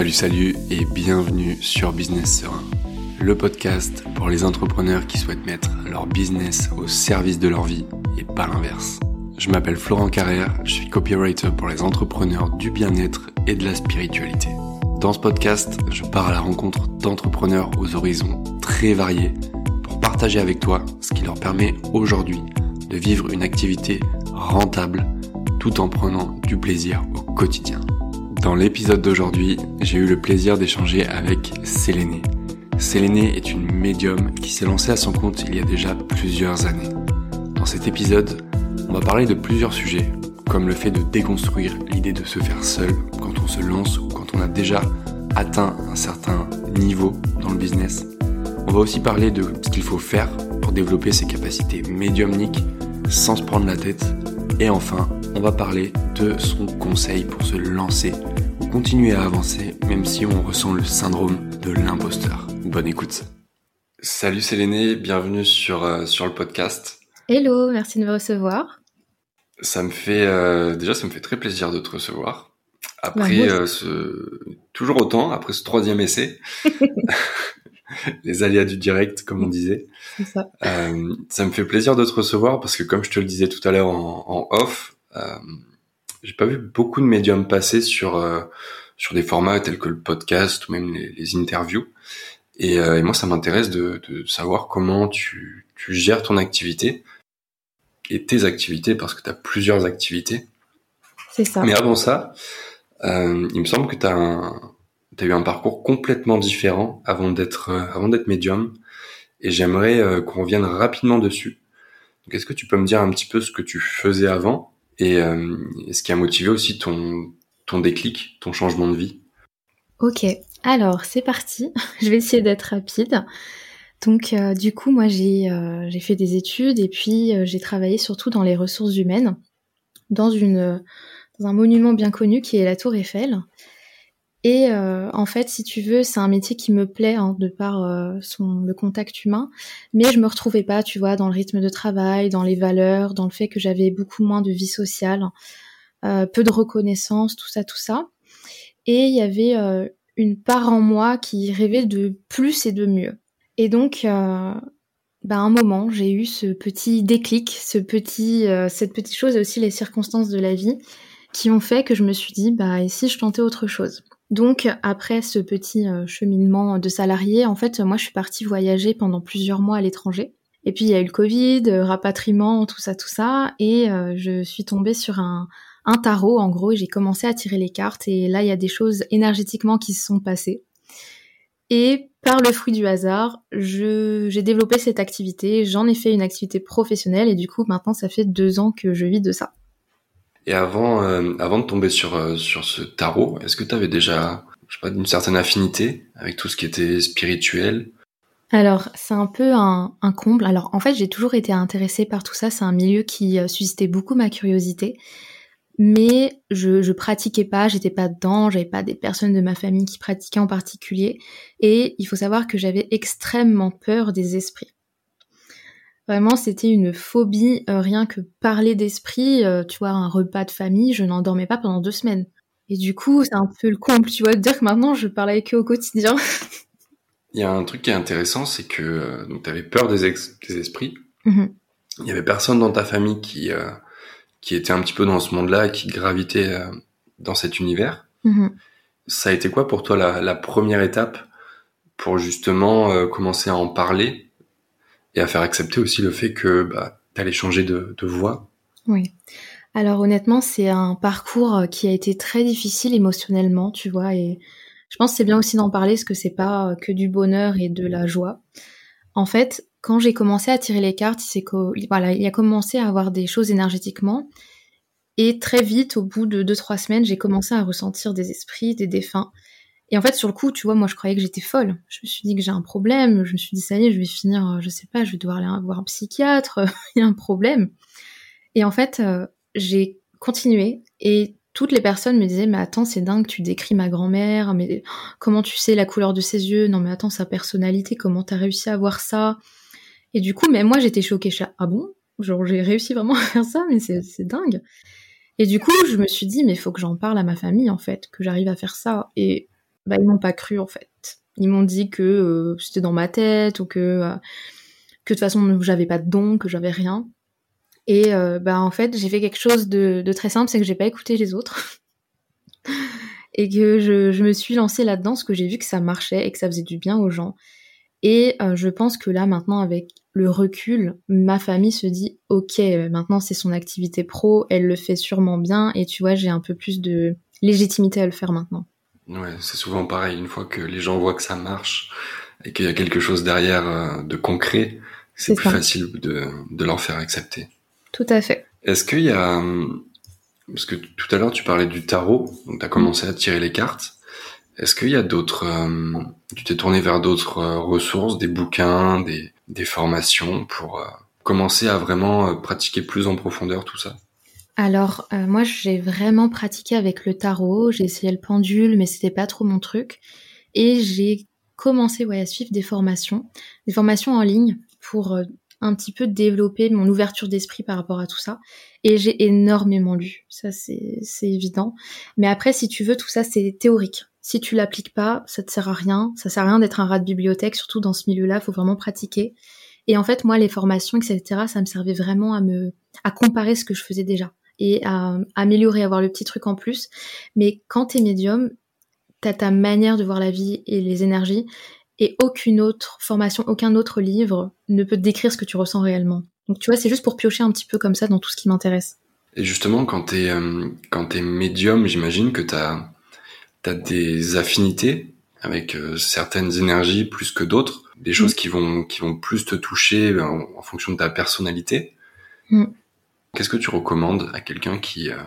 Salut, salut et bienvenue sur Business Serein, le podcast pour les entrepreneurs qui souhaitent mettre leur business au service de leur vie et pas l'inverse. Je m'appelle Florent Carrère, je suis copywriter pour les entrepreneurs du bien-être et de la spiritualité. Dans ce podcast, je pars à la rencontre d'entrepreneurs aux horizons très variés pour partager avec toi ce qui leur permet aujourd'hui de vivre une activité rentable tout en prenant du plaisir au quotidien. Dans l'épisode d'aujourd'hui, j'ai eu le plaisir d'échanger avec Séléné. Séléné est une médium qui s'est lancée à son compte il y a déjà plusieurs années. Dans cet épisode, on va parler de plusieurs sujets, comme le fait de déconstruire l'idée de se faire seul quand on se lance ou quand on a déjà atteint un certain niveau dans le business. On va aussi parler de ce qu'il faut faire pour développer ses capacités médiumniques sans se prendre la tête. Et enfin, on va parler de son conseil pour se lancer ou continuer à avancer même si on ressent le syndrome de l'imposteur. Bonne écoute. Salut Séléné, bienvenue sur, euh, sur le podcast. Hello, merci de me recevoir. Ça me fait euh, déjà ça me fait très plaisir de te recevoir. Après euh, ce, toujours autant après ce troisième essai. les aléas du direct, comme on disait. Ça. Euh, ça. me fait plaisir de te recevoir parce que, comme je te le disais tout à l'heure en, en, off, euh, j'ai pas vu beaucoup de médiums passer sur euh, sur des formats tels que le podcast ou même les, les interviews. Et, euh, et, moi, ça m'intéresse de, de, savoir comment tu, tu gères ton activité et tes activités parce que tu as plusieurs activités. C'est ça. Mais avant ça, euh, il me semble que tu as, as, eu un parcours complètement différent avant d'être avant d'être médium. Et j'aimerais qu'on revienne rapidement dessus. Donc, est-ce que tu peux me dire un petit peu ce que tu faisais avant et, euh, ce qui a motivé aussi ton, ton déclic, ton changement de vie Ok, alors c'est parti. Je vais essayer d'être rapide. Donc euh, du coup, moi j'ai euh, j'ai fait des études et puis j'ai travaillé surtout dans les ressources humaines, dans une dans un monument bien connu qui est la Tour Eiffel. Et euh, en fait, si tu veux, c'est un métier qui me plaît hein, de par euh, son le contact humain, mais je me retrouvais pas, tu vois, dans le rythme de travail, dans les valeurs, dans le fait que j'avais beaucoup moins de vie sociale, euh, peu de reconnaissance, tout ça, tout ça. Et il y avait euh, une part en moi qui rêvait de plus et de mieux. Et donc, euh, bah, à un moment, j'ai eu ce petit déclic, ce petit, cette petite chose et aussi les circonstances de la vie qui ont fait que je me suis dit, bah, et si je tentais autre chose? Donc après ce petit euh, cheminement de salarié, en fait, moi je suis partie voyager pendant plusieurs mois à l'étranger. Et puis il y a eu le Covid, euh, rapatriement, tout ça, tout ça, et euh, je suis tombée sur un, un tarot en gros, et j'ai commencé à tirer les cartes, et là il y a des choses énergétiquement qui se sont passées. Et par le fruit du hasard, j'ai développé cette activité, j'en ai fait une activité professionnelle, et du coup maintenant ça fait deux ans que je vis de ça. Et avant, euh, avant de tomber sur euh, sur ce tarot, est-ce que tu avais déjà, je sais pas, une certaine affinité avec tout ce qui était spirituel? Alors, c'est un peu un, un, comble. Alors, en fait, j'ai toujours été intéressée par tout ça. C'est un milieu qui euh, suscitait beaucoup ma curiosité, mais je je pratiquais pas, j'étais pas dedans, j'avais pas des personnes de ma famille qui pratiquaient en particulier. Et il faut savoir que j'avais extrêmement peur des esprits. Vraiment, c'était une phobie, euh, rien que parler d'esprit, euh, tu vois, un repas de famille, je n'en dormais pas pendant deux semaines. Et du coup, c'est un peu le comble, tu vois, de dire que maintenant, je parle avec eux au quotidien. Il y a un truc qui est intéressant, c'est que euh, tu avais peur des, des esprits. Mm -hmm. Il y avait personne dans ta famille qui, qui était un petit peu dans ce monde-là, qui gravitait dans cet univers. Mm -hmm. Ça a été quoi pour toi la, la première étape pour justement commencer à en parler et à faire accepter aussi le fait que bah, tu allais changer de, de voie. Oui. Alors honnêtement, c'est un parcours euh, qui a été très difficile émotionnellement, tu vois, et je pense que c'est bien aussi d'en parler parce que c'est pas euh, que du bonheur et de la joie. En fait, quand j'ai commencé à tirer les cartes, il a commencé à avoir des choses énergétiquement, et très vite, au bout de deux trois semaines, j'ai commencé à ressentir des esprits, des défunts. Et en fait, sur le coup, tu vois, moi, je croyais que j'étais folle. Je me suis dit que j'ai un problème. Je me suis dit, ça y est, je vais finir, euh, je sais pas, je vais devoir aller voir un psychiatre. Il y a un problème. Et en fait, euh, j'ai continué et toutes les personnes me disaient, mais attends, c'est dingue, tu décris ma grand-mère, mais comment tu sais la couleur de ses yeux? Non, mais attends, sa personnalité, comment t'as réussi à voir ça? Et du coup, même moi, j'étais choquée. Ah bon? Genre, j'ai réussi vraiment à faire ça, mais c'est dingue. Et du coup, je me suis dit, mais il faut que j'en parle à ma famille, en fait, que j'arrive à faire ça. Et bah, ils m'ont pas cru en fait. Ils m'ont dit que euh, c'était dans ma tête ou que euh, que de toute façon j'avais pas de don, que j'avais rien. Et bah en fait j'ai fait quelque chose de, très simple, c'est que j'ai pas écouté les autres et que je, je me suis lancée là-dedans parce que j'ai vu que ça marchait et que ça faisait du bien aux gens. Et je pense que là maintenant avec le recul, ma famille se dit ok maintenant c'est son activité pro, elle le fait sûrement bien et tu vois j'ai un peu plus de légitimité à le faire maintenant. Ouais, c'est souvent pareil. Une fois que les gens voient que ça marche et qu'il y a quelque chose derrière euh, de concret, c'est plus facile de, de leur faire accepter. Tout à fait. Est-ce qu'il y a... Parce que tout à l'heure, tu parlais du tarot, donc tu as commencé à tirer les cartes. Est-ce qu'il y a d'autres... Euh, tu t'es tourné vers d'autres euh, ressources, des bouquins, des, des formations pour commencer à vraiment pratiquer plus en profondeur tout ça? Alors, euh, moi, j'ai vraiment pratiqué avec le tarot, j'ai essayé le pendule, mais c'était pas trop mon truc. Et j'ai commencé ouais, à suivre des formations, des formations en ligne pour euh, un petit peu développer mon ouverture d'esprit par rapport à tout ça. Et j'ai énormément lu, ça c'est évident. Mais après, si tu veux, tout ça c'est théorique. Si tu l'appliques pas, ça te sert à rien. Ça sert à rien d'être un rat de bibliothèque, surtout dans ce milieu-là, il faut vraiment pratiquer. Et en fait, moi, les formations, etc., ça me servait vraiment à me, à comparer ce que je faisais déjà et à améliorer, avoir le petit truc en plus. Mais quand t'es médium, t'as ta manière de voir la vie et les énergies, et aucune autre formation, aucun autre livre ne peut décrire ce que tu ressens réellement. Donc tu vois, c'est juste pour piocher un petit peu comme ça dans tout ce qui m'intéresse. Et justement, quand t'es euh, quand t'es médium, j'imagine que t'as as des affinités avec euh, certaines énergies plus que d'autres, des choses mm. qui vont qui vont plus te toucher en, fonction de ta personnalité. Mm. Qu'est-ce que tu recommandes à quelqu'un qui, euh,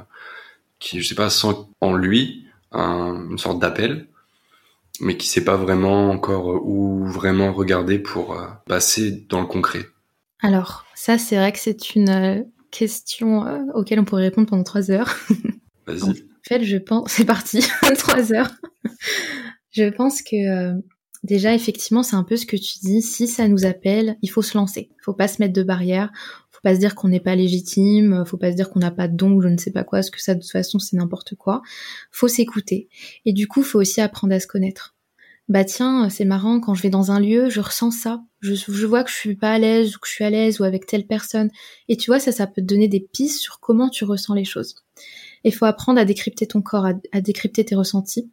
qui, je sais pas, sent en lui une sorte d'appel, mais qui sait pas vraiment encore où vraiment regarder pour euh, passer dans le concret? Alors, ça, c'est vrai que c'est une euh, question auquel on pourrait répondre pendant trois heures. Vas-y. En fait, je pense, c'est parti, trois heures. je pense que déjà, effectivement, c'est un peu ce que tu dis. Si ça nous appelle, il faut se lancer. Il faut pas se mettre de barrières pas se dire qu'on n'est pas légitime, faut pas se dire qu'on n'a pas de don ou je ne sais pas quoi, parce que ça de toute façon c'est n'importe quoi. Faut s'écouter. Et du coup, faut aussi apprendre à se connaître. Bah tiens, c'est marrant, quand je vais dans un lieu, je ressens ça. Je, je vois que je suis pas à l'aise ou que je suis à l'aise ou avec telle personne. Et tu vois, ça, ça peut te donner des pistes sur comment tu ressens les choses. Il faut apprendre à décrypter ton corps, à, décrypter tes ressentis,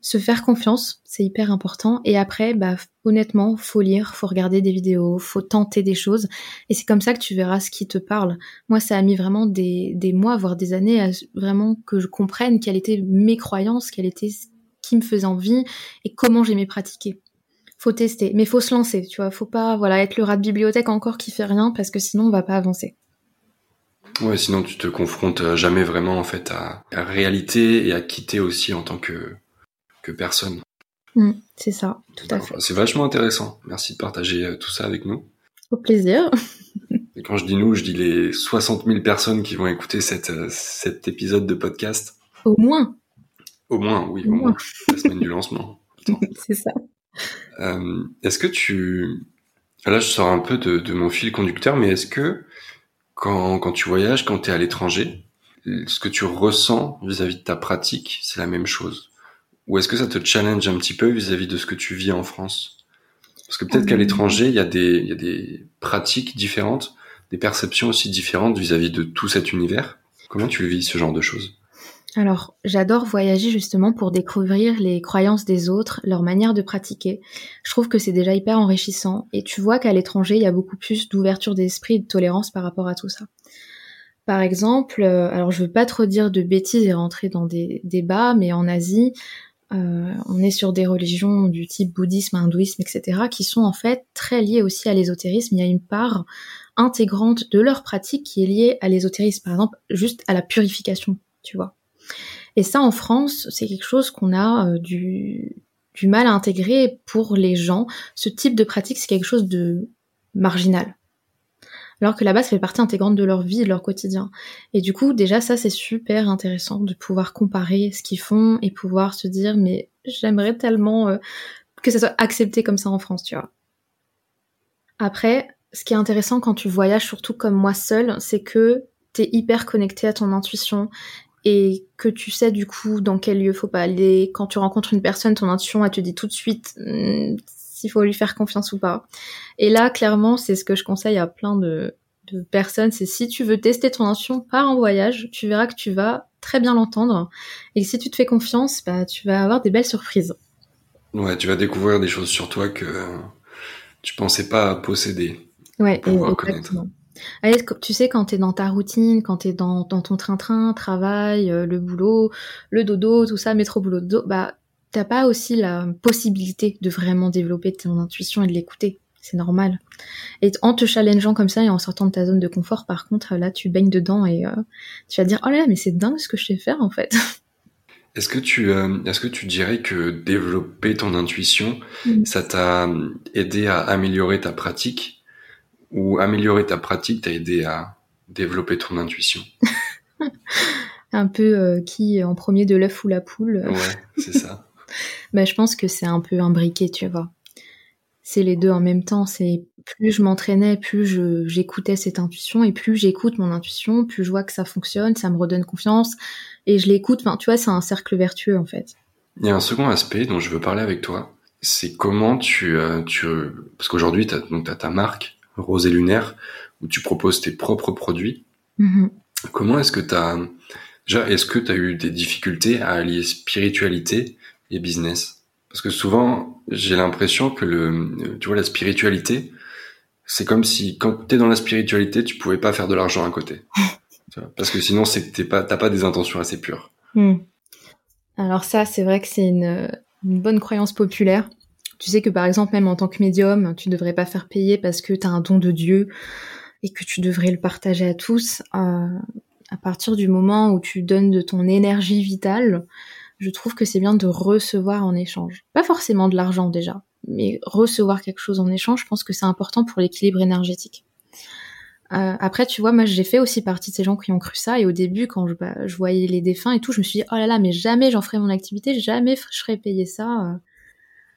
se faire confiance, c'est hyper important. Et après, bah honnêtement, faut lire, faut regarder des vidéos, faut tenter des choses. Et c'est comme ça que tu verras ce qui te parle. Moi, ça a mis vraiment des, mois, voire des années, à vraiment que je comprenne quelles étaient mes croyances, quelles étaient qui me faisait envie et comment j'aimais pratiquer faut tester, mais faut se lancer, tu vois, faut pas voilà être le rat de bibliothèque encore qui fait rien parce que sinon on va pas avancer. Ouais, sinon tu te confrontes euh, jamais vraiment en fait à la réalité et à quitter aussi en tant que que personne. Mm, c'est ça, tout à fait. C'est vachement intéressant. Merci de partager euh, tout ça avec nous. Au plaisir. et quand je dis nous, je dis les 60 000 personnes qui vont écouter cette, euh, cet épisode de podcast. Au moins. Au moins, oui, au, moins. La semaine du lancement. c'est ça. est-ce que tu... Là, je sors un peu de, de mon fil conducteur, mais est-ce que quand, quand tu voyages, quand tu es à l'étranger, ce que tu ressens vis-à-vis de ta pratique, c'est la même chose. Ou est-ce que ça te challenge un petit peu vis-à-vis de ce que tu vis en France? Parce que peut-être qu'à euh, l'étranger, il y, a des, il y a des pratiques différentes, des perceptions aussi différentes vis-à-vis de tout cet univers. Comment tu vis, ce genre de choses? Alors, j'adore voyager justement pour découvrir les croyances des autres, leur manière de pratiquer. Je trouve que c'est déjà hyper enrichissant et tu vois qu'à l'étranger, il y a beaucoup plus d'ouverture d'esprit et de tolérance par rapport à tout ça. Par exemple, euh, alors je veux pas trop dire de bêtises et rentrer dans des débats, mais en Asie, euh, on est sur des religions du type bouddhisme, hindouisme, etc., qui sont en fait très liées aussi à l'ésotérisme. Il y a une part intégrante de leur pratique qui est liée à l'ésotérisme, par exemple, juste à la purification, tu vois. Et ça, en France, c'est quelque chose qu'on a euh, du, mal à intégrer pour les gens. Ce type de pratique, c'est quelque chose de marginal. Alors que là-bas, ça fait partie intégrante de leur vie, de leur quotidien. Et du coup, déjà, ça, c'est super intéressant de pouvoir comparer ce qu'ils font et pouvoir se dire, mais j'aimerais tellement euh, que ça soit accepté comme ça en France, tu vois. Après, ce qui est intéressant quand tu voyages, surtout comme moi seule, c'est que t'es hyper connecté à ton intuition et que tu sais du coup dans quel lieu faut pas aller. Quand tu rencontres une personne, ton intuition, elle te dit tout de suite hmm, s'il faut lui faire confiance ou pas. Et là, clairement, c'est ce que je conseille à plein de, de personnes, c'est si tu veux tester ton intuition, pars en voyage, tu verras que tu vas très bien l'entendre. Et si tu te fais confiance, bah, tu vas avoir des belles surprises. Ouais, tu vas découvrir des choses sur toi que tu pensais pas posséder. Ouais, exactement. Allez, tu sais, quand t'es dans ta routine, quand t'es dans, dans ton train-train, travail, euh, le boulot, le dodo, tout ça, métro, boulot, dodo, bah, t'as pas aussi la possibilité de vraiment développer ton intuition et de l'écouter. C'est normal. Et en te challengeant comme ça et en sortant de ta zone de confort, par contre, là, tu baignes dedans et euh, tu vas te dire, oh là là, mais c'est dingue ce que je sais faire, en fait. Est-ce que tu euh, est-ce que tu dirais que développer ton intuition, mm. ça t'a aidé à améliorer ta pratique? Ou améliorer ta pratique t'a aidé à développer ton intuition Un peu euh, qui en premier de l'œuf ou la poule. Ouais, c'est ça. bah, je pense que c'est un peu imbriqué, tu vois. C'est les deux en même temps. C'est plus je m'entraînais, plus j'écoutais cette intuition et plus j'écoute mon intuition, plus je vois que ça fonctionne, ça me redonne confiance et je l'écoute. Enfin, tu vois, c'est un cercle vertueux en fait. Il y a un second aspect dont je veux parler avec toi. C'est comment tu, euh, tu parce qu'aujourd'hui, tu as, ta marque Rosé Lunaire où tu proposes tes propres produits. Mm-hmm. Comment est-ce que tu as déjà est-ce que tu as eu des difficultés à allier spiritualité et business? Parce que souvent, j'ai l'impression que le tu vois la spiritualité, c'est comme si quand tu es dans la spiritualité, tu pouvais pas faire de l'argent à côté. Parce que sinon, c'est que t'es pas, t'as pas des intentions assez pures. Hmm. Alors ça, c'est vrai que c'est une, bonne croyance populaire. Tu sais que par exemple, même en tant que médium, tu devrais pas faire payer parce que tu as un don de Dieu et que tu devrais le partager à tous. Euh, à partir du moment où tu donnes de ton énergie vitale, je trouve que c'est bien de recevoir en échange. Pas forcément de l'argent déjà, mais recevoir quelque chose en échange, je pense que c'est important pour l'équilibre énergétique. Euh, après, tu vois, moi, j'ai fait aussi partie de ces gens qui ont cru ça. Et au début, quand je, bah, je voyais les défunts et tout, je me suis dit, oh là là, mais jamais j'en ferai mon activité, jamais je serais payé ça.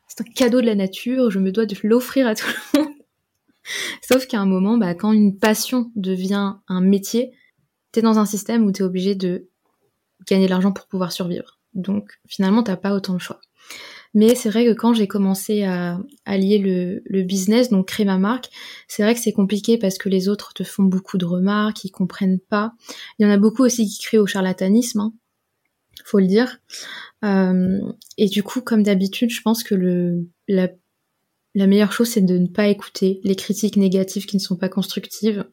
C'est un cadeau de la nature, je me dois de l'offrir à tout le monde. Sauf qu'à un moment, bah, quand une passion devient un métier, t'es dans un système où t'es obligé de gagner de l'argent pour pouvoir survivre. Donc, finalement, t'as pas autant de choix. Mais c'est vrai que quand j'ai commencé à, lier le, business, donc créer ma marque, c'est vrai que c'est compliqué parce que les autres te font beaucoup de remarques, ils comprennent pas. Il y en a beaucoup aussi qui créent au charlatanisme, hein, faut le dire. Euh, et du coup, comme d'habitude, je pense que le, la, la meilleure chose, c'est de ne pas écouter les critiques négatives qui ne sont pas constructives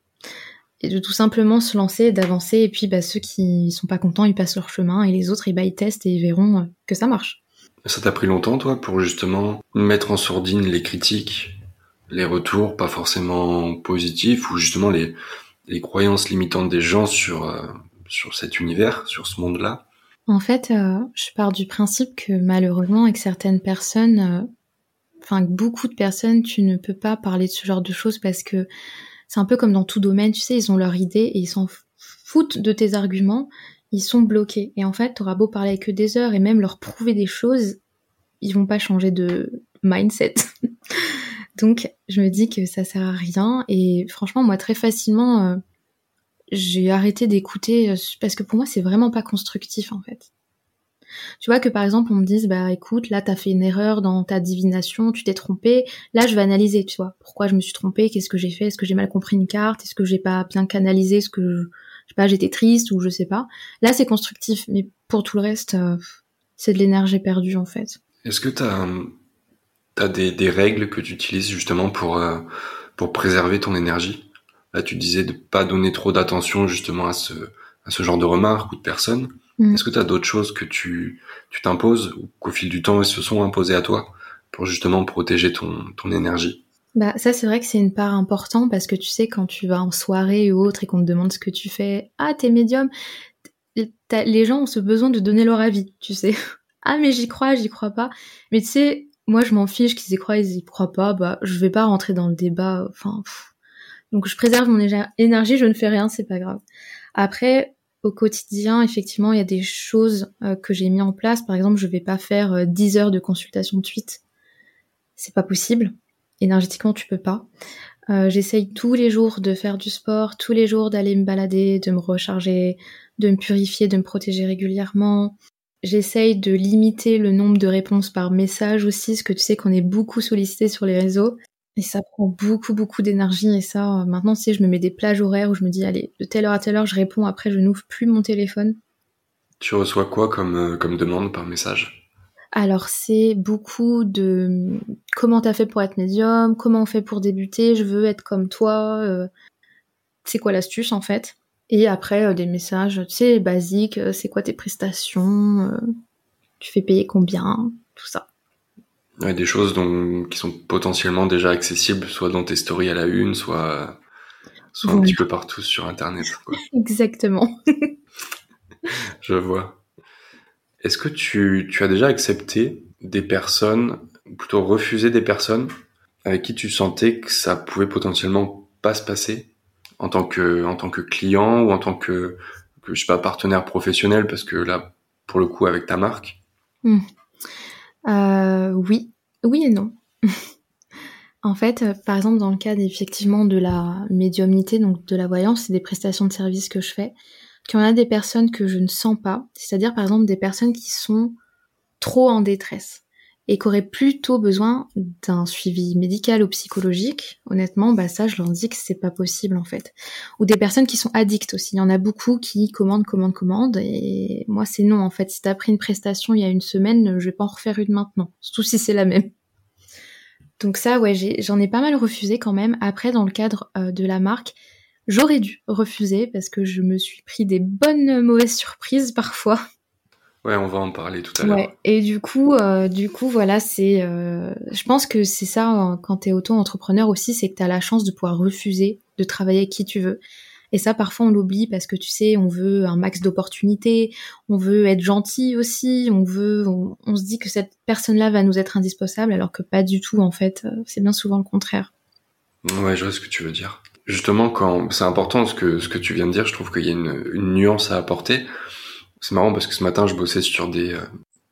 et de tout simplement se lancer, et d'avancer. Et puis, bah, ceux qui sont pas contents, ils passent leur chemin, et les autres, eh bah, ils testent et ils verront que ça marche. Ça t'a pris longtemps, toi, pour justement mettre en sourdine les critiques, les retours pas forcément positifs, ou justement les, les croyances limitantes des gens sur, euh, sur cet univers, sur ce monde-là? En fait, euh, je pars du principe que malheureusement, avec certaines personnes, euh, enfin, beaucoup de personnes, tu ne peux pas parler de ce genre de choses parce que c'est un peu comme dans tout domaine, tu sais, ils ont leur idée et ils s'en foutent de tes arguments ils sont bloqués. Et en fait, t'auras beau parler avec eux des heures et même leur prouver des choses, ils vont pas changer de mindset. Donc, je me dis que ça sert à rien. Et franchement, moi, très facilement, euh, j'ai arrêté d'écouter euh, parce que pour moi, c'est vraiment pas constructif, en fait. Tu vois que par exemple, on me dise, bah écoute, là, t'as fait une erreur dans ta divination, tu t'es trompé. Là, je vais analyser, tu vois, pourquoi je me suis trompée, qu'est-ce que j'ai fait, est-ce que j'ai mal compris une carte, est-ce que j'ai pas bien canalisé ce que je sais pas, j'étais triste ou je sais pas? Là, c'est constructif, mais pour tout le reste, euh, c'est de l'énergie perdue en fait. Est-ce que tu as, des, des, règles que tu utilises justement pour, euh, pour préserver ton énergie? Là, tu disais de pas donner trop d'attention justement à ce, à ce genre de remarques ou de personnes. Mm. Est-ce que tu as d'autres choses que tu tu t'imposes ou qu'au fil du temps, elles se sont imposées à toi pour justement protéger ton, ton énergie? Bah ça c'est vrai que c'est une part importante parce que tu sais quand tu vas en soirée ou autre et qu'on te demande ce que tu fais, ah t'es médium, les gens ont ce besoin de donner leur avis, tu sais. ah mais j'y crois, j'y crois pas. Mais tu sais, moi je m'en fiche qu'ils y croient, ils y croient pas, bah je vais pas rentrer dans le débat, enfin. Donc je préserve mon énergie, je ne fais rien, c'est pas grave. Après, au quotidien, effectivement, il y a des choses euh, que j'ai mis en place. Par exemple, je vais pas faire 10 euh, heures de consultation de suite. C'est pas possible énergétiquement tu peux pas. Euh, J'essaye tous les jours de faire du sport, tous les jours d'aller me balader, de me recharger, de me purifier, de me protéger régulièrement. J'essaye de limiter le nombre de réponses par message aussi, parce que tu sais qu'on est beaucoup sollicité sur les réseaux. Et ça prend beaucoup, beaucoup d'énergie. Et ça, maintenant, si je me mets des plages horaires où je me dis, allez, de telle heure à telle heure, je réponds, après, je n'ouvre plus mon téléphone. Tu reçois quoi comme, euh, comme demande par message? Alors c'est beaucoup de comment t'as fait pour être médium, comment on fait pour débuter, je veux être comme toi, euh, c'est quoi l'astuce en fait? Et après euh, des messages, tu sais, basiques, c'est quoi tes prestations, tu fais payer combien, tout ça. Ouais, des choses dont, qui sont potentiellement déjà accessibles, soit dans tes stories à la une, soit, soit un petit peu partout sur Internet. Quoi. Exactement. Je vois. Est-ce que tu, tu, as déjà accepté des personnes, ou plutôt refusé des personnes avec qui tu sentais que ça pouvait potentiellement pas se passer? En tant que, en tant que client ou en tant que, que je sais pas, partenaire professionnel parce que là, pour le coup, avec ta marque? Hmm. Euh, oui, oui et non. en fait, euh, par exemple, dans le cas effectivement de la médiumnité, donc de la voyance, c'est des prestations de services que je fais, qu'il y en a des personnes que je ne sens pas, c'est-à-dire par exemple des personnes qui sont trop en détresse et qui auraient plutôt besoin d'un suivi médical ou psychologique, honnêtement, bah ça, je leur dis que c'est pas possible en fait. Ou des personnes qui sont addictes aussi. Il y en a beaucoup qui commandent, commandent, commandent, et moi c'est non en fait. Si t'as pris une prestation il y a une semaine, je vais pas en refaire une maintenant, surtout si c'est la même. Donc ça, ouais, j'en ai, pas mal refusé quand même. Après, dans le cadre euh, de la marque, j'aurais dû refuser parce que je me suis pris des bonnes mauvaises surprises parfois. Ouais, on va en parler tout à l'heure. Ouais. Et du coup, euh, du coup, voilà, c'est. Euh, je pense que c'est ça euh, quand t'es auto-entrepreneur aussi, c'est que t'as la chance de pouvoir refuser de travailler avec qui tu veux. Et ça, parfois, on l'oublie parce que tu sais, on veut un max d'opportunités, on veut être gentil aussi, on veut, on, se dit que cette personne-là va nous être indispensable, alors que pas du tout, en fait. C'est bien souvent le contraire. Ouais, je vois ce que tu veux dire. Justement, quand c'est important ce que ce que tu viens de dire, je trouve qu'il y a une, une nuance à apporter c'est marrant parce que ce matin, je bossais sur des euh,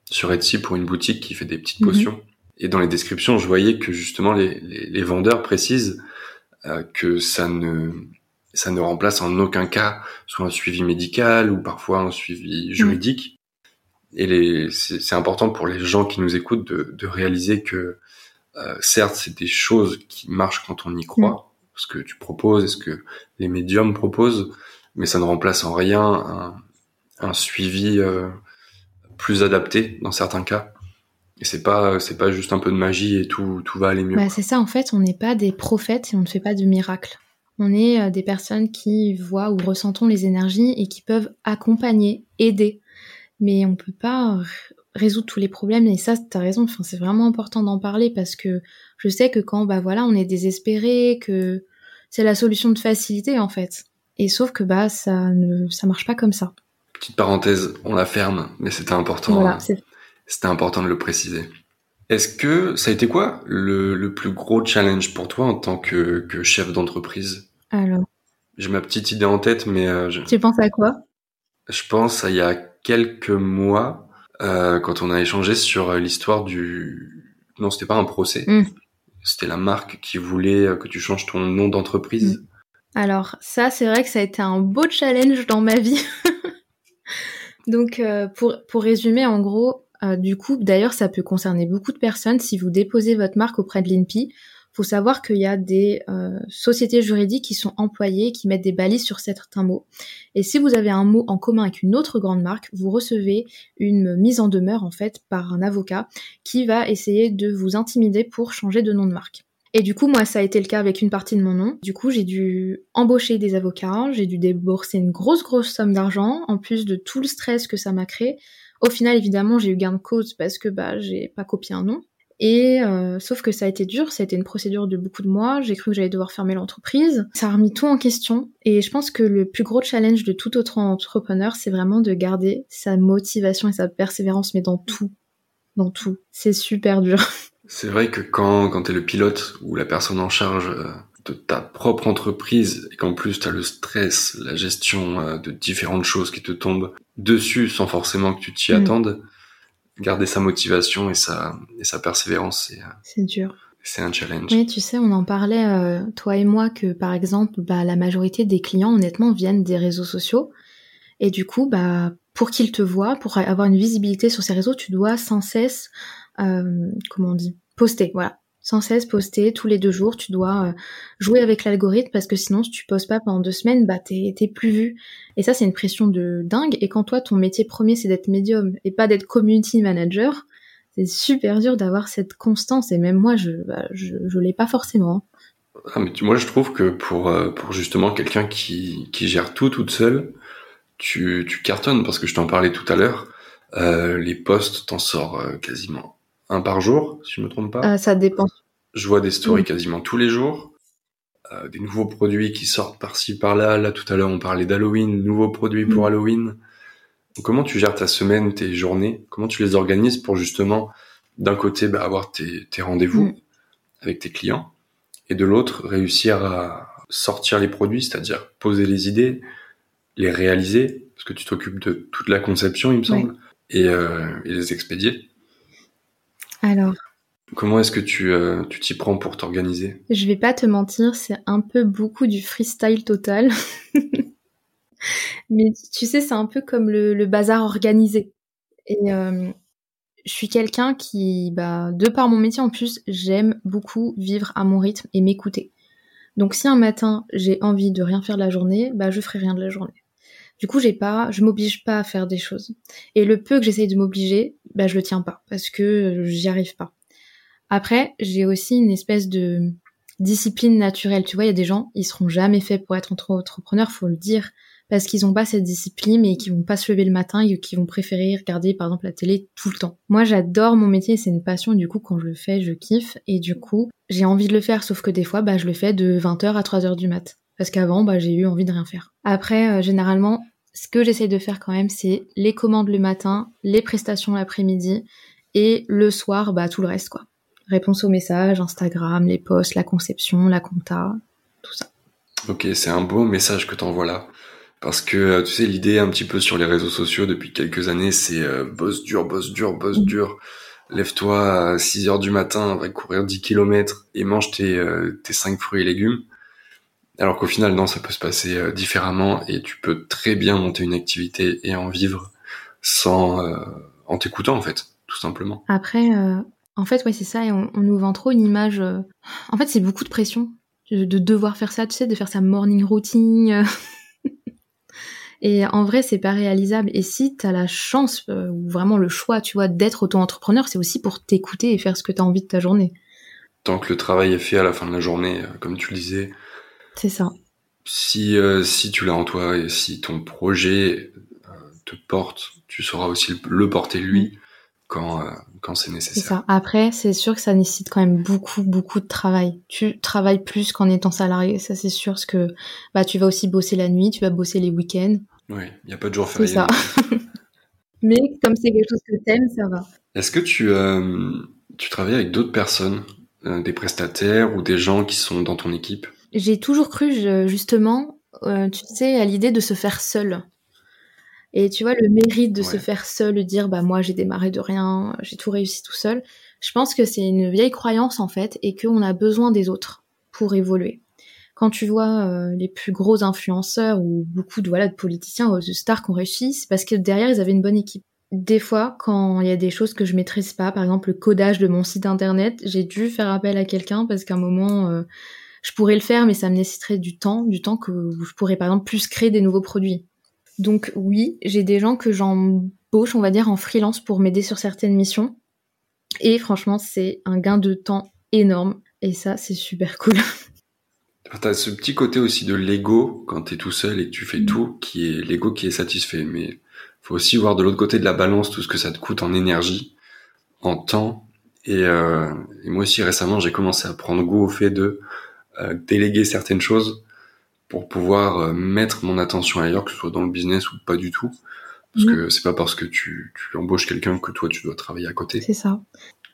sur Etsy pour une boutique qui fait des petites mhm. potions. Et dans les descriptions, je voyais que justement les, les, les vendeurs précisent euh, que ça ne ça ne remplace en aucun cas soit un suivi médical ou parfois un suivi mhm. juridique. Et les, c'est, important pour les gens qui nous écoutent de, de réaliser que euh, certes, c'est des choses qui marchent quand on y croit, mhm. ce que tu proposes, ce que les médiums proposent, mais ça ne remplace en rien un, un suivi euh, plus adapté dans certains cas. Et c'est pas c'est pas juste un peu de magie et tout tout va aller mieux. Bah, c'est ça en fait, on n'est pas des prophètes et on ne fait pas de miracles. On est euh, des personnes qui voient ou ressentons les énergies et qui peuvent accompagner, aider. Mais on peut pas résoudre tous les problèmes et ça tu as raison, enfin c'est vraiment important d'en parler parce que je sais que quand bah voilà, on est désespéré que c'est la solution de facilité en fait. Et sauf que bah ça ne ça marche pas comme ça. Petite parenthèse, on la ferme, mais c'était important. Hein. c'était important de le préciser. Est-ce que ça a été quoi le, plus gros challenge pour toi en tant que, chef d'entreprise? Alors. J'ai ma petite idée en tête, mais. Euh, tu penses à quoi? Je pense à il y a quelques mois, euh, quand on a échangé sur l'histoire du. Non, c'était pas un procès. Hmm. C'était la marque qui voulait que tu changes ton nom d'entreprise. Hmm. Alors ça, c'est vrai que ça a été un beau challenge dans ma vie. Donc, euh, pour, pour résumer, en gros, euh, du coup, d'ailleurs, ça peut concerner beaucoup de personnes. Si vous déposez votre marque auprès de l'INPI, faut savoir qu'il y a des euh, sociétés juridiques qui sont employées, qui mettent des balises sur certains mots. Et si vous avez un mot en commun avec une autre grande marque, vous recevez une mise en demeure, en fait, par un avocat qui va essayer de vous intimider pour changer de nom de marque. Et du coup, moi, ça a été le cas avec une partie de mon nom. Du coup, j'ai dû embaucher des avocats, j'ai dû débourser une grosse, grosse somme d'argent, en plus de tout le stress que ça m'a créé. Au final, évidemment, j'ai eu gain de cause parce que bah j'ai pas copié un nom. Et euh, sauf que ça a été dur, ça a été une procédure de beaucoup de mois. J'ai cru que j'allais devoir fermer l'entreprise. Ça a remis tout en question. Et je pense que le plus gros challenge de tout autre entrepreneur, c'est vraiment de garder sa motivation et sa persévérance, mais dans tout, dans tout. C'est super dur. C'est vrai que quand, quand tu es le pilote ou la personne en charge euh, de ta propre entreprise et qu'en plus tu as le stress, la gestion euh, de différentes choses qui te tombent dessus sans forcément que tu t'y mm. attendes, garder sa motivation et sa, et sa persévérance, c'est... C'est dur. c'est un challenge. Oui, tu sais, on en parlait, euh, toi et moi, que par exemple, bah, la majorité des clients, honnêtement, viennent des réseaux sociaux. Et du coup, bah, pour qu'ils te voient, pour avoir une visibilité sur ces réseaux, tu dois sans cesse, euh, comment on dit, poster. Voilà, sans cesse poster tous les deux jours. Tu dois euh, jouer avec l'algorithme parce que sinon, si tu postes pas pendant deux semaines, bah t'es plus vu. Et ça, c'est une pression de dingue. Et quand toi, ton métier premier, c'est d'être médium et pas d'être community manager, c'est super dur d'avoir cette constance. Et même moi, je bah, je, l'ai pas forcément. Ah, mais moi, je trouve que pour euh, pour justement quelqu'un qui qui gère tout toute seule, tu tu cartonnes parce que je t'en parlais tout à l'heure. Euh, les postes, t'en sors euh, quasiment un par jour, si je me trompe pas. Euh, ça dépend. Je vois des stories quasiment tous les jours. Euh, des nouveaux produits qui sortent par-ci par-là. Là, tout à l'heure, on parlait d'Halloween, nouveaux produits pour mm. Halloween. comment tu gères ta semaine, tes journées? Comment tu les organises pour justement, d'un côté, bah, avoir tes, rendez-vous mm. avec tes clients, et de l'autre, réussir à sortir les produits, c'est-à-dire poser les idées, les réaliser, parce que tu t'occupes de toute la conception, il me semble, et, euh, et les expédier. Alors. Comment est-ce que tu euh, tu t'y prends pour t'organiser? Je vais pas te mentir, c'est un peu beaucoup du freestyle total. Mais tu sais, c'est un peu comme le, bazar organisé. Et euh, je suis quelqu'un qui, bah, de par mon métier en plus, j'aime beaucoup vivre à mon rythme et m'écouter. Donc si un matin j'ai envie de rien faire de la journée, bah je ferai rien de la journée. Du coup, j'ai pas, je m'oblige pas à faire des choses. Et le peu que j'essaye de m'obliger, bah, je le tiens pas parce que j'y arrive pas. Après, j'ai aussi une espèce de discipline naturelle. Tu vois, il y a des gens, ils seront jamais faits pour être entrepreneurs, faut le dire, parce qu'ils ont pas cette discipline et qu'ils vont pas se lever le matin et qu'ils vont préférer regarder, par exemple, la télé tout le temps. Moi, j'adore mon métier, c'est une passion. Du coup, quand je le fais, je kiffe. Et du coup, j'ai envie de le faire, sauf que des fois, bah, je le fais de 20h à 3h du mat. Parce qu'avant, bah, j'ai eu envie de rien faire. Après, euh, généralement, ce que j'essaie de faire quand même, c'est les commandes le matin, les prestations l'après-midi, et le soir, bah, tout le reste, quoi. Réponse aux messages, Instagram, les posts, la conception, la compta, tout ça. Ok, c'est un beau message que t'envoies là. Parce que, euh, tu sais, l'idée un petit peu sur les réseaux sociaux depuis quelques années, c'est euh, boss dur, boss dur, boss mm. dur. Lève-toi à 6 heures du matin, va courir 10 km et mange tes, euh, tes 5 fruits et légumes. Alors qu'au final, non, ça peut se passer euh, différemment et tu peux très bien monter une activité et en vivre sans euh, en t'écoutant en fait, tout simplement. Après, euh, en fait, ouais, c'est ça. Et on, nous vend trop une image. En fait, c'est beaucoup de pression de devoir faire ça, tu sais, de faire sa morning routine. et en vrai, c'est pas réalisable. Et si t'as la chance ou vraiment le choix, tu vois, d'être auto-entrepreneur, c'est aussi pour t'écouter et faire ce que t'as envie de ta journée. Tant que le travail est fait à la fin de la journée, comme tu le disais, c'est ça. Si, euh, si tu l'as en toi et si ton projet euh, te porte, tu sauras aussi le, porter lui mm. quand, euh, quand c'est nécessaire. C'est ça. Après, c'est sûr que ça nécessite quand même beaucoup, beaucoup de travail. Tu travailles plus qu'en étant salarié, ça c'est sûr, parce que bah, tu vas aussi bosser la nuit, tu vas bosser les week-ends. Oui, il n'y a pas de jour férié. C'est ça. Mais comme c'est quelque chose que t'aimes, ça va. Est-ce que tu, tu travailles avec d'autres personnes, des prestataires ou des gens qui sont dans ton équipe? J'ai toujours cru justement, euh, tu sais, à l'idée de se faire seul. Et tu vois, le mérite de se faire seul, de dire, bah moi j'ai démarré de rien, j'ai tout réussi tout seul. Je pense que c'est une vieille croyance en fait, et qu'on a besoin des autres pour évoluer. Quand tu vois euh, les plus gros influenceurs ou beaucoup de voilà de politiciens ou de stars qui ont réussi, c'est parce que derrière ils avaient une bonne équipe. Des fois, quand il y a des choses que je maîtrise pas, par exemple le codage de mon site internet, j'ai dû faire appel à quelqu'un parce qu'à un moment euh, je pourrais le faire, mais ça me nécessiterait du temps, du temps que je pourrais par exemple plus créer des nouveaux produits. Donc oui, j'ai des gens que j'embauche, on va dire, en freelance pour m'aider sur certaines missions. Et franchement, c'est un gain de temps énorme. Et ça, c'est super cool. T'as ce petit côté aussi de l'ego quand t'es tout seul et que tu fais mm. tout, qui est l'ego qui est satisfait. Mais faut aussi voir de l'autre côté de la balance tout ce que ça te coûte en énergie, en temps. Et, euh, et moi aussi récemment, j'ai commencé à prendre goût au fait de euh, déléguer certaines choses pour pouvoir euh, mettre mon attention ailleurs, que ce soit dans le business ou pas du tout. Parce que c'est pas parce que tu, tu embauches quelqu'un que toi tu dois travailler à côté. C'est ça.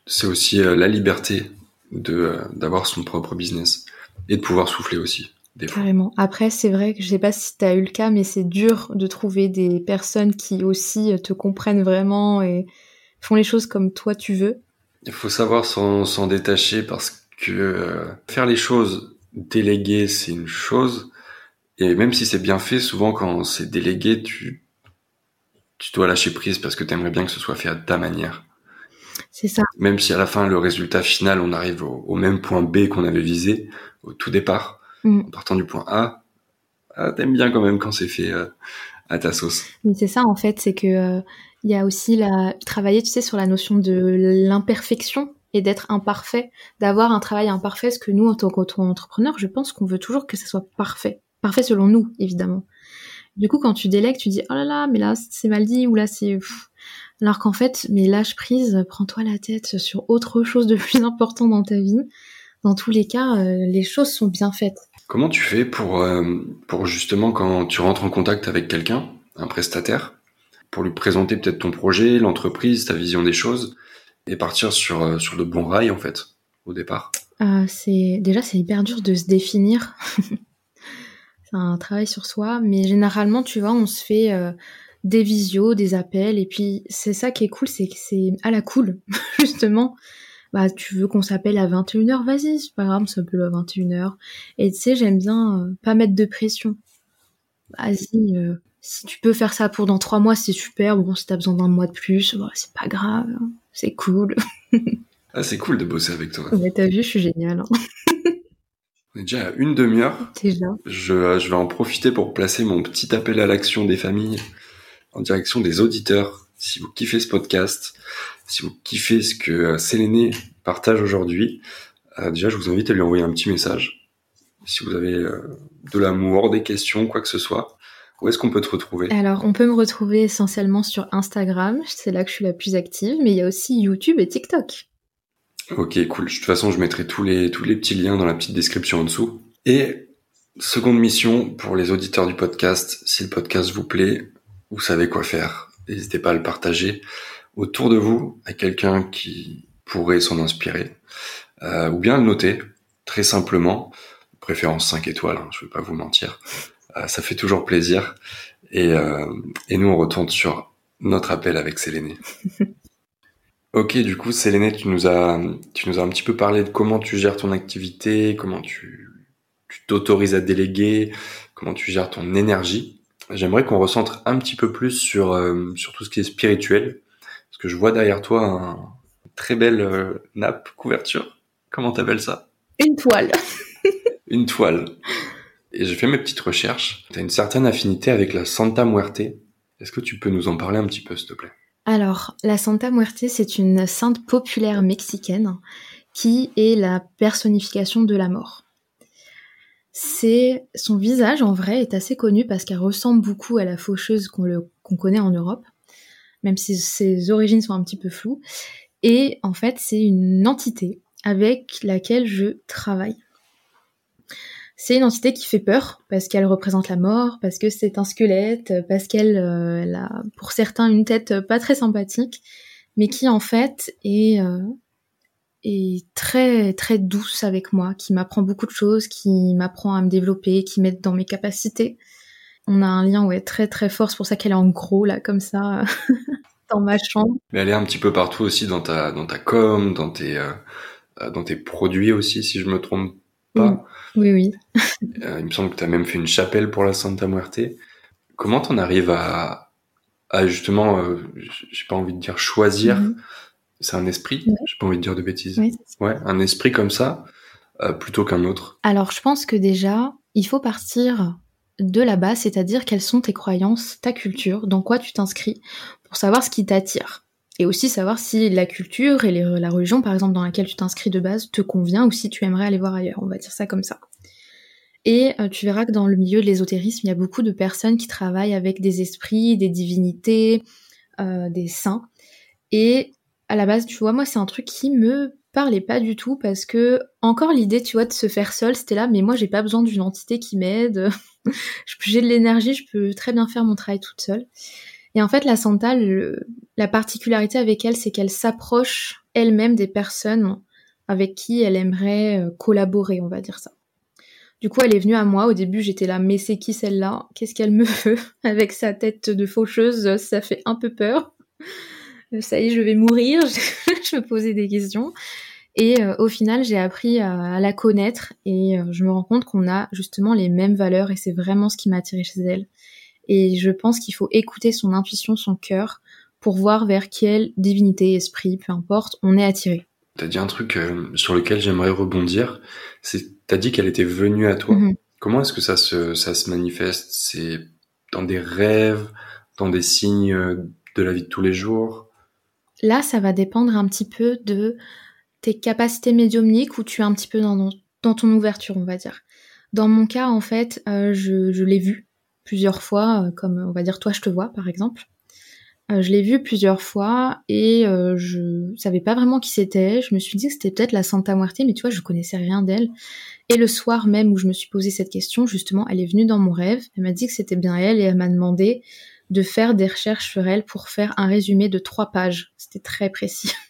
C'est aussi euh, la liberté de d'avoir son propre business et de pouvoir souffler aussi. Des Carrément. Après, c'est vrai que je sais pas si tu as eu le cas, mais c'est dur de trouver des personnes qui aussi te comprennent vraiment et font les choses comme toi tu veux. Il faut savoir s'en détacher parce que euh, faire les choses déléguées, c'est une chose, et même si c'est bien fait, souvent quand c'est délégué, tu, tu dois lâcher prise parce que tu aimerais bien que ce soit fait à ta manière. C'est ça. Même si à la fin, le résultat final, on arrive au, même point B qu'on avait visé au tout départ, mm. en partant du point A, ah, t'aimes bien quand même quand c'est fait euh, à ta sauce. c'est ça en fait, c'est que euh, il y a aussi la travailler, tu sais, sur la notion de l'imperfection et d'être imparfait, d'avoir un travail imparfait. Parce que nous, en tant qu'entrepreneur, je pense qu'on veut toujours que ça soit parfait, parfait selon nous, évidemment. Du coup, quand tu délègues, tu dis oh là là, mais là c'est mal dit ou là c'est alors qu'en fait, mais lâche prise, prends-toi la tête sur autre chose de plus important dans ta vie. Dans tous les cas, euh, les choses sont bien faites. Comment tu fais pour, euh, pour justement quand tu rentres en contact avec quelqu'un, un prestataire, pour lui présenter peut-être ton projet, l'entreprise, ta vision des choses, et partir sur, euh, sur de bons rails en fait, au départ c'est Déjà, c'est hyper dur de se définir. c'est un travail sur soi, mais généralement, tu vois, on se fait des visios, des appels, et puis c'est ça qui est cool, c'est que c'est à la cool, justement. Bah, tu veux qu'on s'appelle à 21h, vas-y, c'est pas grave, on s'appelle à 21h. Et tu sais, j'aime bien euh, pas mettre de pression. Vas-y, euh, si tu peux faire ça pour dans trois mois, c'est super. Bon, si t'as besoin d'un mois de plus, bah, c'est pas grave, hein. C'est cool. ah, c'est cool de bosser avec toi. Mais t'as vu, je suis géniale. Hein. On est déjà à une demi-heure. Déjà. Je, je vais en profiter pour placer mon petit appel à l'action des familles en direction des auditeurs. Si vous kiffez ce podcast, si vous kiffez ce que euh, Séléné partage aujourd'hui, euh, déjà je vous invite à lui envoyer un petit message. Si vous avez euh, de l'amour, des questions, quoi que ce soit, où est-ce qu'on peut te retrouver? Alors, on peut me retrouver essentiellement sur Instagram, c'est là que je suis la plus active, mais il y a aussi YouTube et TikTok. Ok, cool. De toute façon, je mettrai tous les, tous les petits liens dans la petite description en dessous. Et seconde mission pour les auditeurs du podcast, si le podcast vous plaît, vous savez quoi faire. N'hésitez pas à le partager autour de vous à quelqu'un qui pourrait s'en inspirer. Euh, ou bien le noter, très simplement, préférence 5 étoiles, hein, je ne vais pas vous mentir. Euh, ça fait toujours plaisir. Et, euh, et nous, on retourne sur notre appel avec Séléné. ok, du coup, Séléné, tu nous as, tu nous as un petit peu parlé de comment tu gères ton activité, comment tu, tu t'autorises à déléguer, comment tu gères ton énergie j'aimerais qu'on recentre un petit peu plus sur, euh, sur tout ce qui est spirituel. Parce que je vois derrière toi un très belle euh, nappe, couverture. Comment t'appelles ça? Une toile. une toile. Et j'ai fait mes petites recherches. Tu as une certaine affinité avec la Santa Muerte. Est-ce que tu peux nous en parler un petit peu, s'il te plaît? Alors, la Santa Muerte, c'est une sainte populaire mexicaine qui est la personnification de la mort c'est son visage en vrai est assez connu parce qu'elle ressemble beaucoup à la faucheuse qu'on connaît en Europe, même si ses origines sont un petit peu floues. Et en fait, c'est une entité avec laquelle je travaille. C'est une entité qui fait peur parce qu'elle représente la mort, parce que c'est un squelette, parce qu'elle euh, a pour certains une tête pas très sympathique, mais qui en fait est euh, est très très douce avec moi, qui m'apprend beaucoup de choses, qui m'apprend à me développer, qui m'aide dans mes capacités. On a un lien ouais très très fort, c'est pour ça qu'elle est en gros là comme ça dans ma chambre. Mais elle est un petit peu partout aussi dans ta dans ta com, dans tes euh, dans tes produits aussi si je me trompe pas. Oui oui. Euh, il me semble que tu as même fait une chapelle pour la Santa Muerte. Comment t'en arrives à à justement j'ai pas envie de dire choisir mhm. C'est un esprit, j'ai pas envie de dire de bêtises. ouais, un esprit comme ça, euh, plutôt qu'un autre. Alors, je pense que déjà, il faut partir de la base, c'est-à-dire quelles sont tes croyances, ta culture, dans quoi tu t'inscris, pour savoir ce qui t'attire. Et aussi savoir si la culture et la religion, par exemple, dans laquelle tu t'inscris de base, te convient ou si tu aimerais aller voir ailleurs. On va dire ça comme ça. Et euh, tu verras que dans le milieu de l'ésotérisme, il y a beaucoup de personnes qui travaillent avec des esprits, des divinités, euh, des saints. Et à la base, tu vois, moi, c'est un truc qui me parlait pas du tout parce que encore l'idée, tu vois, de se faire seul, c'était là, mais moi, j'ai pas besoin d'une entité qui m'aide. j'ai de l'énergie, je peux très bien faire mon travail toute seule. Et en fait, la Santa, la particularité avec elle, c'est qu'elle s'approche elle-même des personnes avec qui elle aimerait euh, collaborer, on va dire ça. Du coup, elle est venue à moi. Au début, j'étais là, mais c'est qui celle-là? Qu'est-ce qu'elle me veut? Avec sa tête de faucheuse, ça fait un peu peur ça y est, je vais mourir, je me posais des questions. Et euh, au final, j'ai appris à, la connaître et euh, je me rends compte qu'on a justement les mêmes valeurs et c'est vraiment ce qui m'a attiré chez elle. Et je pense qu'il faut écouter son intuition, son cœur, pour voir vers quelle divinité, esprit, peu importe, on est attiré. T'as dit un truc euh, sur lequel j'aimerais rebondir. C'est, t'as dit qu'elle était venue à toi. Mhm. Comment est-ce que ça se, ça se manifeste? C'est dans des rêves, dans des signes de la vie de tous les jours? Là, ça va dépendre un petit peu de tes capacités médiumniques ou tu es un petit peu dans, dans ton ouverture, on va dire. Dans mon cas, en fait, euh, je, je l'ai vu plusieurs fois, euh, comme on va dire toi je te vois par exemple. Euh, je l'ai vu plusieurs fois et je savais pas vraiment qui c'était. Je me suis dit que c'était peut-être la Santa Muerte, mais tu vois, je connaissais rien d'elle. Et le soir même où je me suis posé cette question, justement, elle est venue dans mon rêve. Elle m'a dit que c'était bien elle et elle m'a demandé de faire des recherches sur elle pour faire un résumé de trois pages. C'était très précis.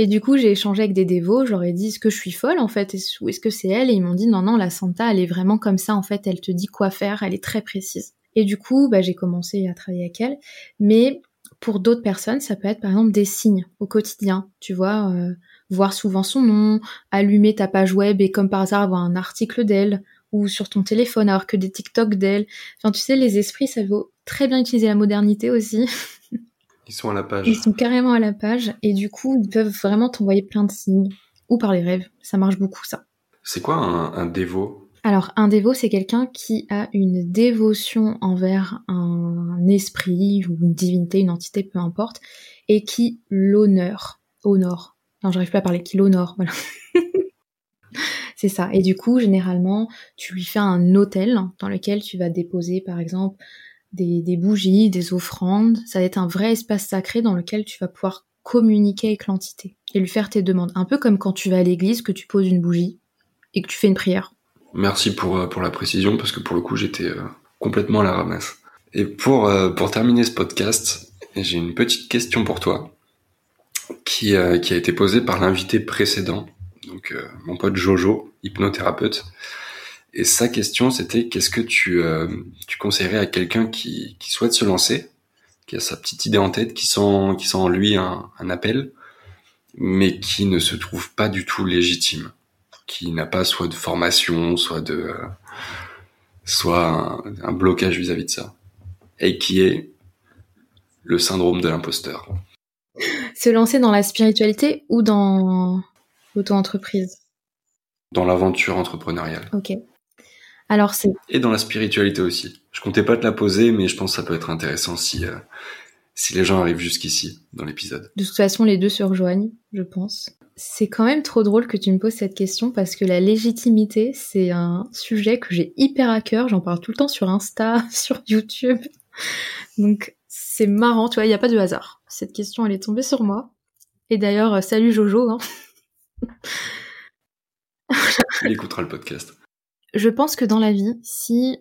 Et du coup, j'ai échangé avec des dévots, j'aurais dit est-ce que je suis folle en fait ou est-ce que c'est elle? Et ils m'ont dit non non, la Santa, elle est vraiment comme ça en fait, elle te dit quoi faire, elle est très précise. Et du coup, bah, j'ai commencé à travailler avec elle, mais pour d'autres personnes, ça peut être par exemple des signes au quotidien, tu vois, euh, voir souvent son nom, allumer ta page web et comme par hasard avoir un article d'elle ou sur ton téléphone alors que des TikTok d'elle. Enfin, tu sais, les esprits, ça vaut très bien utiliser la modernité aussi. Ils sont à la page. Ils sont carrément à la page et du coup, ils peuvent vraiment t'envoyer plein de signes ou par les rêves. Ça marche beaucoup, ça. C'est quoi un, dévot? Alors, un dévot, c'est quelqu'un qui a une dévotion envers un esprit ou une divinité, une entité, peu importe, et qui l'honore. Honore. Non, j'arrive pas à parler, qui l'honore, voilà. c'est ça. Et du coup, généralement, tu lui fais un hôtel dans lequel tu vas déposer, par exemple, des, bougies, des offrandes. Ça va être un vrai espace sacré dans lequel tu vas pouvoir communiquer avec l'entité et lui faire tes demandes. Un peu comme quand tu vas à l'église, que tu poses une bougie et que tu fais une prière. Merci pour, euh, pour la précision, parce que pour le coup, j'étais euh, complètement à la ramasse. Et pour, euh, pour terminer ce podcast, j'ai une petite question pour toi qui, qui a été posée par l'invité précédent, donc mon pote Jojo, hypnothérapeute. Et sa question, c'était qu'est-ce que tu, euh, tu conseillerais à quelqu'un qui, qui souhaite se lancer, qui a sa petite idée en tête, qui sent, qui sent en lui un, un appel, mais qui ne se trouve pas du tout légitime, qui n'a pas soit de formation, soit de, euh, soit un, blocage vis-à-vis de ça, et qui est le syndrome de l'imposteur. Se lancer dans la spiritualité ou dans l'auto-entreprise? Dans l'aventure entrepreneuriale. Ok. Alors c'est. Et dans la spiritualité aussi. Je comptais pas te la poser, mais je pense que ça peut être intéressant si euh, si les gens arrivent jusqu'ici dans l'épisode. De toute façon, les deux se rejoignent, je pense. C'est quand même trop drôle que tu me poses cette question parce que la légitimité, c'est un sujet que j'ai hyper à cœur. J'en parle tout le temps sur Insta, sur YouTube. Donc c'est marrant, tu vois, il n'y a pas de hasard. Cette question, elle est tombée sur moi. Et d'ailleurs, euh, salut Jojo. Hein. Il écoutera le podcast je pense que dans la vie, si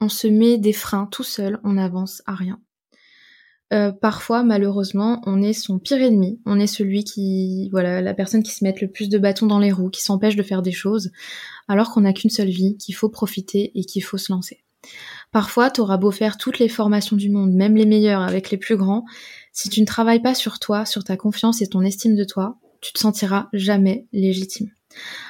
on se met des freins tout seul, on n'avance à rien. Euh, parfois, malheureusement, on est son pire ennemi. On est celui qui, voilà, la personne qui se met le plus de bâtons dans les roues, qui s'empêche de faire des choses, alors qu'on n'a qu'une seule vie, qu'il faut profiter et qu'il faut se lancer. Parfois, t'auras beau faire toutes les formations du monde, même les meilleures avec les plus grands, si tu ne travailles pas sur toi, sur ta confiance et ton estime de toi, tu te sentiras jamais légitime.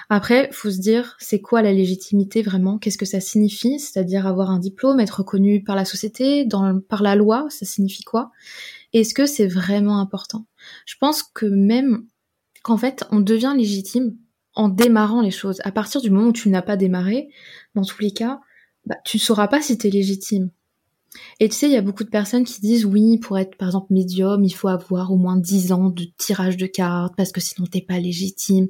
Après, faut se dire, c'est quoi la légitimité vraiment? Qu'est-ce que ça signifie? C'est-à-dire avoir un diplôme, être reconnu par la société, par la loi, ça signifie quoi? Est-ce que c'est vraiment important? Je pense que même qu'en fait, on devient légitime en démarrant les choses. À partir du moment où tu n'as pas démarré, dans tous les cas, bah, tu ne sauras pas si tu es légitime. Et tu sais, il y a beaucoup de personnes qui disent oui, pour être par exemple médium, il faut avoir au moins 10 ans de tirage de cartes parce que sinon t'es pas légitime.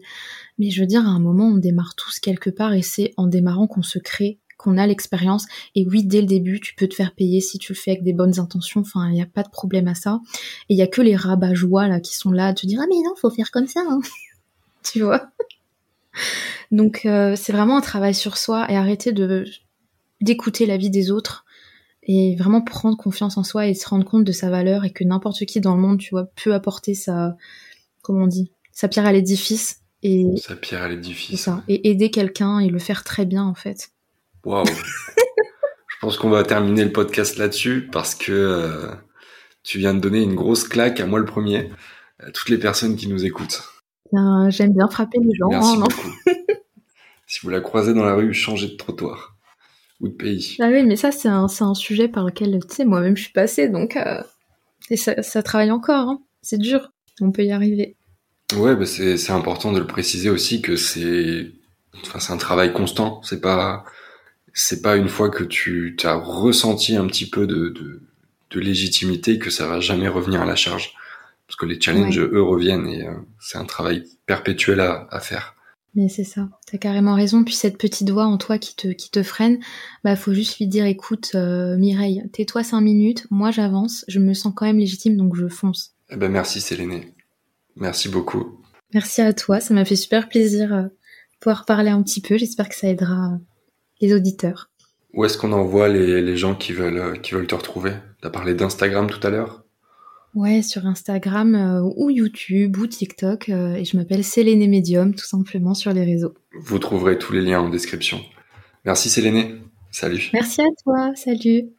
Mais je veux dire, à un moment, on démarre tous quelque part et c'est en démarrant qu'on se crée, qu'on a l'expérience. Et oui, dès le début, tu peux te faire payer si tu le fais avec des bonnes intentions. Enfin, il n'y a pas de problème à ça. Et il y a que les rabat joie là qui sont là à te dire ah mais non, faut faire comme ça. Hein. tu vois? Donc euh, c'est vraiment un travail sur soi et arrêter de d'écouter la vie des autres et vraiment prendre confiance en soi et se rendre compte de sa valeur et que n'importe qui dans le monde, tu vois, peut apporter sa, comment on dit, sa pierre à l'édifice et sa pierre à l'édifice. Ça, et aider quelqu'un et le faire très bien en fait. Waouh. Je pense qu'on va terminer le podcast là-dessus parce que euh, tu viens de donner une grosse claque à moi le premier, à toutes les personnes qui nous écoutent. J'aime bien frapper les gens. Merci beaucoup. si vous la croisez dans la rue, changez de trottoir ou de pays. Ah oui, mais ça, c'est un, un, sujet par lequel, tu sais, moi-même, je suis passée, donc euh, et ça, ça, travaille encore. Hein. C'est dur. On peut y arriver. Ouais, bah c'est important de le préciser aussi que c'est enfin, un travail constant. C'est pas c'est pas une fois que tu as ressenti un petit peu de, de, de, légitimité que ça va jamais revenir à la charge. Parce que les challenges, eux, reviennent et euh, c'est un travail perpétuel à, à faire. Mais c'est ça, t'as carrément raison. Puis cette petite voix en toi qui te, qui te freine, bah faut juste lui dire écoute euh, Mireille, tais-toi cinq minutes, moi j'avance, je me sens quand même légitime donc je fonce. Eh ben merci Séléné. Merci beaucoup. Merci à toi, ça m'a fait super plaisir euh, pouvoir parler un petit peu. J'espère que ça aidera euh, les auditeurs. Où est-ce qu'on envoie les, les, gens qui veulent, qui veulent te retrouver? T'as parlé d'Instagram tout à l'heure? Ouais, sur Instagram ou YouTube ou TikTok. et je m'appelle Séléné Medium, tout simplement sur les réseaux. Vous trouverez tous les liens en description. Merci Séléné. Salut. Merci à toi. Salut.